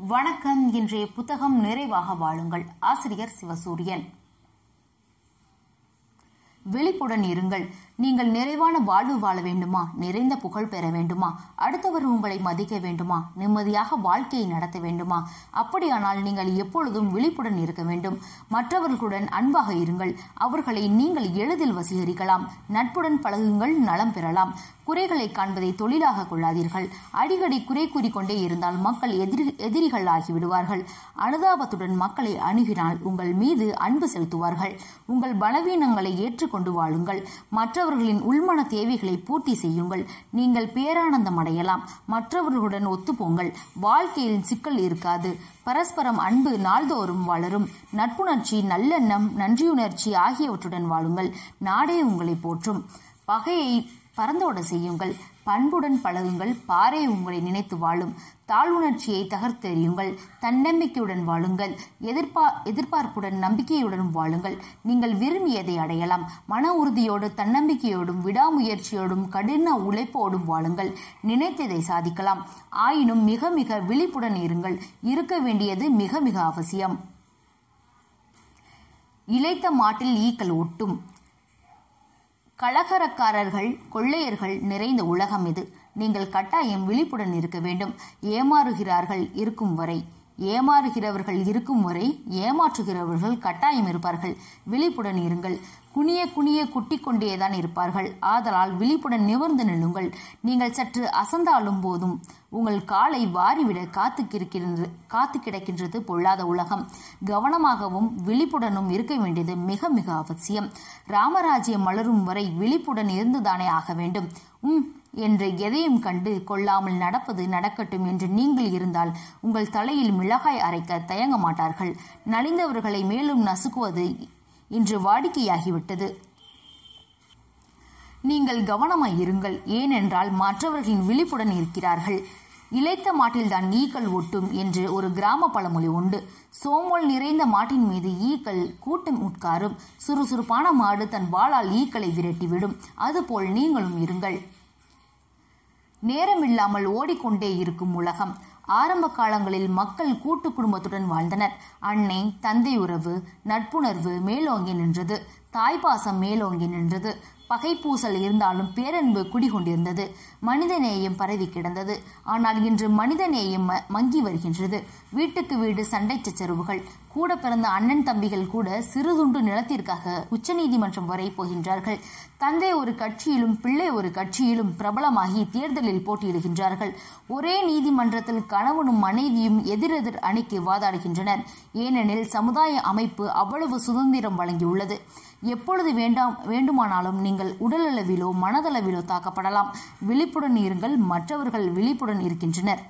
வணக்கம். இன்றைய புத்தகம் நிறைவாக வாழுங்கள். ஆசிரியர் சிவசூரியன். விழிப்புடன் இருங்கள். நீங்கள் நிறைவான வாழ்வு வாழ வேண்டுமா? நிறைந்த புகழ் பெற வேண்டுமா? அடுத்தவர் உங்களை மதிக்க வேண்டுமா? நிம்மதியாக வாழ்க்கையை நடத்த வேண்டுமா? அப்படியானால் நீங்கள் எப்பொழுதும் விழிப்புடன் இருக்க வேண்டும். மற்றவர்களுடன் அன்பாக இருங்கள். அவர்களை நீங்கள் எளிதில் வசீகரிக்கலாம். நட்புடன் பழகுங்கள் நலம் பெறலாம். குறைகளை காண்பதை தொழிலாக கொள்ளாதீர்கள். அடிக்கடி குறை கூறிக்கொண்டே இருந்தால் மக்கள் எதிரி எதிரிகள் ஆகிவிடுவார்கள். அனுதாபத்துடன் மக்களை அணுகினால் உங்கள் மீது அன்பு செலுத்துவார்கள். உங்கள் பலவீனங்களை ஏற்றுக்கொண்டு வாழுங்கள். மற்றவர்களின் உள்மன தேவைகளை பூர்த்தி செய்யுங்கள். நீங்கள் பேரானந்தம் அடையலாம். மற்றவர்களுடன் ஒத்துப்போங்கள். வாழ்க்கையில் சிக்கல் இருக்காது. பரஸ்பரம் அன்பு நாள்தோறும் வளரும். நட்புணர்ச்சி நல்லெண்ணம் நன்றியுணர்ச்சி ஆகியவற்றுடன் வாழுங்கள். நாடே உங்களை போற்றும். பகையை பறந்தோட செய்யுங்கள். பண்புடன் பழகுங்கள். பாறை உங்களை நினைத்து வாழும். தாழ்வுணர்ச்சியை தகர்த்தெறியுங்கள் தன்னம்பிக்கையுடன் வாழுங்கள். எதிர்பார் எதிர்பார்ப்புடன் நம்பிக்கையுடன் வாழுங்கள். நீங்கள் விரும்பியதை அடையலாம். மன உறுதியோடு தன்னம்பிக்கையோடும் விடாமுயற்சியோடும் கடின உழைப்போடும் வாழுங்கள். நினைத்ததை சாதிக்கலாம். ஆயினும் மிக மிக விழிப்புடன் இருங்கள். இருக்க வேண்டியது மிக மிக அவசியம். இழைத்த மாட்டில் ஈக்கள் ஒட்டும். கலகரக்காரர்கள் கொள்ளையர்கள் நிறைந்த உலகம் இது. நீங்கள் கட்டாயம் விழிப்புடன் இருக்க வேண்டும். ஏமாறுகிறார்கள் இருக்கும் வரை. ஏமாறுகிறவர்கள் இருக்கும் வரை ஏமாற்றுகிறவர்கள் கட்டாயம் இருப்பார்கள். விழிப்புடன் இருங்கள். குனிய குனிய குட்டி கொண்டேதான் இருப்பார்கள். ஆதலால் விழிப்புடன் நிமிர்ந்து நில்லுங்கள். நீங்கள் சற்று அசந்தாலும் போதும். உங்கள் காலை வாரிவிட காத்து கிடக்கின்றது காத்து கிடக்கின்றது பொல்லாத உலகம். கவனமாகவும் விழிப்புடனும் இருக்க வேண்டியது மிக மிக அவசியம். ராமராஜ்யம் மலரும் வரை விழிப்புடன் இருந்துதானே ஆக வேண்டும். உம் என்று எதையும் கண்டு கொள்ளாமல் நடப்பது நடக்கட்டும் என்று நீங்கள் இருந்தால் உங்கள் தலையில் மிளகாய் அரைக்க தயங்க மாட்டார்கள். நலிந்தவர்களை மேலும் நசுக்குவது இன்று வாடிக்கையாகிவிட்டது. நீங்கள் கவனமாய் இருங்கள். ஏனென்றால் மற்றவர்களின் விழிப்புடன் இருக்கிறார்கள். இளைத்த மாட்டில்தான் ஈக்கள் ஒட்டும் என்று ஒரு கிராம பழமொழி உண்டு. சோம்பல் நிறைந்த மாட்டின் மீது ஈக்கள் கூட்டம் உட்காரும். சுறுசுறுப்பான மாடு தன் வாளால் ஈக்களை விரட்டிவிடும். அதுபோல் நீங்களும் இருங்கள். நேரமில்லாமல் ஓடிக்கொண்டே இருக்கும் உலகம். ஆரம்ப காலங்களில் மக்கள் கூட்டு குடும்பத்துடன் வாழ்ந்தனர். அன்னை தந்தை உறவு நட்புணர்வு மேலோங்கி நின்றது. தாய்ப்பாசம் மேலோங்கி நின்றது. பகைப்பூசல் இருந்தாலும் பேரன்பு குடிகொண்டிருந்தது. மனிதநேயம் பரவி கிடந்தது. ஆனால் இன்று மனிதநேயம் மங்கி வருகின்றது. வீட்டுக்கு வீடு சண்டை சச்சரவுகள் கூட பிறந்த அண்ணன் தம்பிகள் கூட சிறுதுண்டு நிலத்திற்காக உச்சநீதிமன்றம் வரை போகின்றார்கள். தந்தை ஒரு கட்சியிலும் பிள்ளை ஒரு கட்சியிலும் பிரபலமாகி தேர்தலில் போட்டியிடுகின்றார்கள். ஒரே நீதிமன்றத்தில் கணவனும் மனைவியும் எதிரெதிர் அணிக்கு வாதாடுகின்றனர். ஏனெனில் சமுதாய அமைப்பு அவ்வளவு சுதந்திரம் வழங்கியுள்ளது. எப்பொழுது வேண்டாம் வேண்டுமானாலும் நீங்கள் உடலளவிலோ மனதளவிலோ தாக்கப்படலாம். விழிப்புடன் இருங்கள் மற்றவர்கள் விழிப்புடன் இருக்கின்றனர்.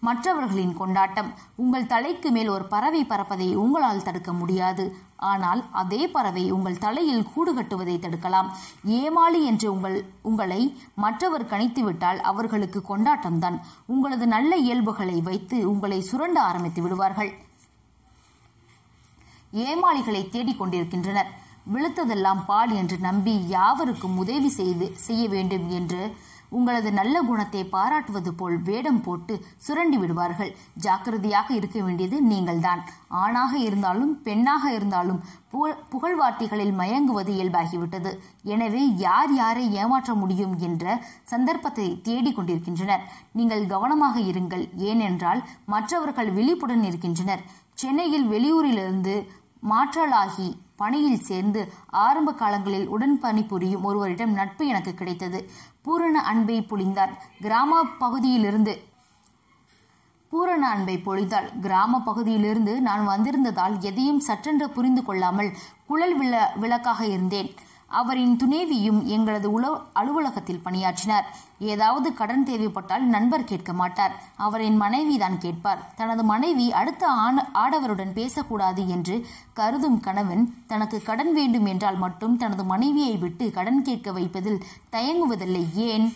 மற்றவர்களின் கொண்டாட்டம் உங்கள் தலைக்கு மேல் ஒரு பறவை பறப்பதை உங்களால் தடுக்க முடியாது. ஆனால் அதே பறவை உங்கள் தலையில் கூடு கட்டுவதை தடுக்கலாம். ஏமாளி என்று உங்கள் உங்களை மற்றவர் கணித்துவிட்டால் அவர்களுக்கு கொண்டாட்டம்தான். உங்களது நல்ல இயல்புகளை வைத்து உங்களை சுரண்ட ஆரம்பித்து விடுவார்கள். ஏமாளிகளை தேடிக் கொண்டிருக்கின்றனர் விழுத்ததெல்லாம் பால் என்று நம்பி யாவருக்கும் உதவி செய்து செய்ய வேண்டும் என்று உங்களது நல்ல குணத்தை பாராட்டுவது போல் வேடம் போட்டு சுரண்டி விடுவார்கள். ஜாக்கிரதையாக இருக்க வேண்டியது நீங்கள்தான். ஆணாக இருந்தாலும் பெண்ணாக இருந்தாலும் புகழ்வார்த்தைகளில் மயங்குவது இயல்பாகிவிட்டது. எனவே யார் யாரை ஏமாற்ற முடியும் என்ற சந்தர்ப்பத்தை தேடிக் கொண்டிருக்கின்றனர் நீங்கள் கவனமாக இருங்கள். ஏனென்றால் மற்றவர்கள் விழிப்புடன் இருக்கின்றனர். சென்னையில் வெளியூரிலிருந்து மாற்றலாகி பணியில் சேர்ந்து ஆரம்ப காலங்களில் உடன் பணிபுரியும் ஒருவரிடம் நட்பு எனக்கு கிடைத்தது. பூரண அன்பை பொழிந்தார். கிராம பகுதியிலிருந்து பூரண அன்பை பொழிந்தாள். கிராம பகுதியிலிருந்து நான் வந்திருந்ததால் எதையும் சற்றென்று புரிந்து கொள்ளாமல் குழல் விள விளக்காக இருந்தேன். அவரின் துணைவியும் எங்களது உல அலுவலகத்தில் பணியாற்றினார். ஏதாவது கடன் தேவைப்பட்டால் நண்பர் கேட்க மாட்டார். அவரின் மனைவி தான் கேட்பார். தனது மனைவி அடுத்த ஆண ஆடவருடன் பேசக்கூடாது என்று கருதும் கணவன் தனக்கு கடன் வேண்டும் என்றால் மட்டும் தனது மனைவியை விட்டு கடன் கேட்க வைப்பதில் தயங்குவதில்லை. ஏன்?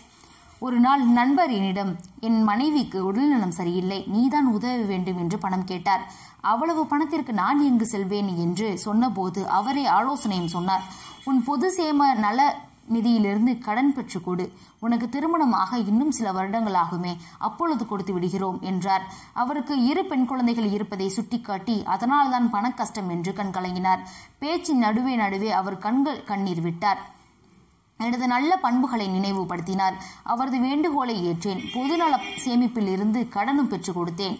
ஒரு நாள் நண்பர் என்னிடம் என் மனைவிக்கு உடல்நலம் சரியில்லை. நீதான் உதவ வேண்டும் என்று பணம் கேட்டார். அவ்வளவு பணத்திற்கு நான் எங்கு செல்வேன் என்று சொன்னபோது அவரே ஆலோசனையும் சொன்னார். உன் பொது சேம நல நிதியிலிருந்து கடன் பெற்று கொடு. உனக்கு திருமணமாக இன்னும் சில வருடங்கள் ஆகுமே அப்பொழுது கொடுத்து விடுகிறோம் என்றார். அவருக்கு இரு பெண் குழந்தைகள் இருப்பதை சுட்டிக்காட்டி அதனால்தான் பண கஷ்டம் என்று கண் கலங்கினார். பேச்சின் நடுவே நடுவே அவர் கண்கள் கண்ணீர் விட்டார். எனது நல்ல பண்புகளை நினைவுபடுத்தினார். அவரது வேண்டுகோளை ஏற்றேன். பொதுநல சேமிப்பில் இருந்து கடனும் பெற்றுக் கொடுத்தேன்.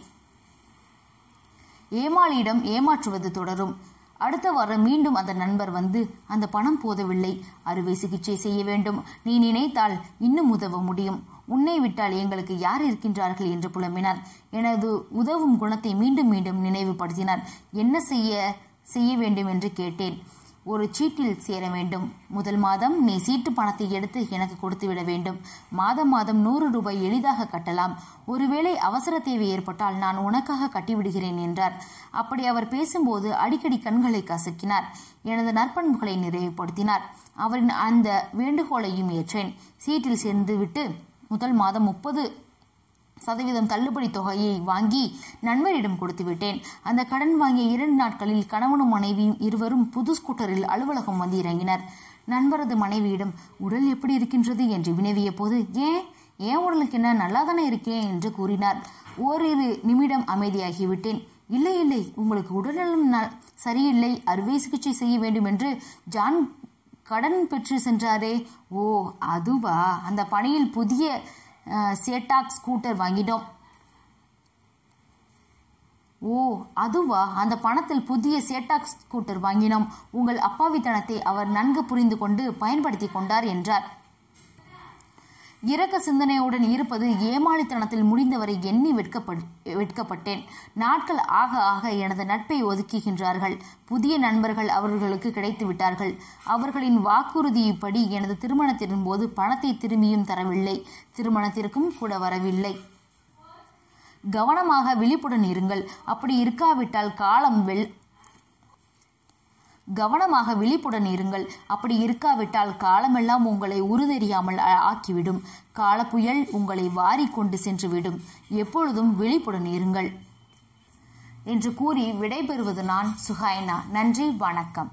ஏமாளியிடம் ஏமாற்றுவது தொடரும். அடுத்த வாரம் மீண்டும் அந்த நண்பர் வந்து அந்த பணம் போதவில்லை. அறுவை சிகிச்சை செய்ய வேண்டும். நீ நினைத்தால் இன்னும் உதவ முடியும். உன்னை விட்டால் எங்களுக்கு யார் இருக்கின்றார்கள் என்று புலம்பினார் எனது உதவும் குணத்தை மீண்டும் மீண்டும் நினைவுபடுத்தினார் என்ன செய்ய செய்ய வேண்டும் என்று கேட்டேன். ஒரு சீட்டில் சேர வேண்டும். முதல் மாதம் நீ சீட்டு பணத்தை எடுத்து எனக்கு கொடுத்து விட வேண்டும். மாதம் மாதம் நூறு ரூபாய் எளிதாக கட்டலாம். ஒருவேளை அவசர தேவை ஏற்பட்டால் நான் உனக்காக கட்டிவிடுகிறேன் என்றார். அப்படி அவர் பேசும்போது அடிக்கடி கண்களை கசக்கினார். எனது நற்பண்புகளை நிறைவுபடுத்தினார். அவரின் அந்த வேண்டுகோளையும் ஏற்றேன். சீட்டில் சேர்ந்து விட்டு முதல் மாதம் முப்பது சதவீதம் தள்ளுபடி தொகையை வாங்கி நண்பரிடம் கொடுத்து விட்டேன் அந்த கடன் வாங்கிய இரண்டு நாட்களில் கணவனும் மனைவியும் இருவரும் புது ஸ்கூட்டரில் அலுவலகம் வந்து இறங்கினர். நண்பரது மனைவியிடம் உடல் எப்படி இருக்கின்றது? என்று வினவிய போது ஏன்? ஏன் உடலுக்கு என்ன? நல்லா தானே இருக்கேன் என்று கூறினார். ஓரிரு நிமிடம் அமைதியாகிவிட்டேன். இல்லை இல்லை உங்களுக்கு உடல்நலம் சரியில்லை. அறுவை சிகிச்சை செய்ய வேண்டும் என்று ஜான் கடன் பெற்று சென்றாரே. ஓ அதுவா? அந்த பணியில் புதிய சேட்டாக் ஸ்கூட்டர் வாங்கிட்டோம். ஓ அதுவா? அந்த பணத்தில் புதிய சேட்டாக் ஸ்கூட்டர் வாங்கினோம். உங்கள் அப்பாவித்தனத்தை அவர் நன்கு புரிந்து கொண்டு பயன்படுத்தி கொண்டார் என்றார். இரக்க சிந்தனையுடன் இருப்பது ஏமாளித்தனத்தில் முடிந்தவரை எண்ணி வெட்கப்பட் வெட்கப்பட்டேன். நாட்கள் ஆக ஆக எனது நட்பை ஒதுக்குகின்றார்கள். புதிய நண்பர்கள் அவர்களுக்கு கிடைத்து விட்டார்கள். அவர்களின் வாக்குறுதிப்படி எனது திருமணத்தின் போது பணத்தை திரும்பியும் தரவில்லை. திருமணத்திற்கும் கூட வரவில்லை. கவனமாக விழிப்புடன் இருங்கள். அப்படி இருக்காவிட்டால் காலம் வெள் கவனமாக விழிப்புடன் இருங்கள். அப்படி இருக்காவிட்டால் காலமெல்லாம் உங்களை உருதெரியாமல் ஆக்கிவிடும். காலப்புயல் உங்களை வாரி கொண்டு சென்றுவிடும். எப்பொழுதும் விழிப்புடன் இருங்கள். என்று கூறி விடைபெறுவது நான் சுஹைனா நன்றி வணக்கம்.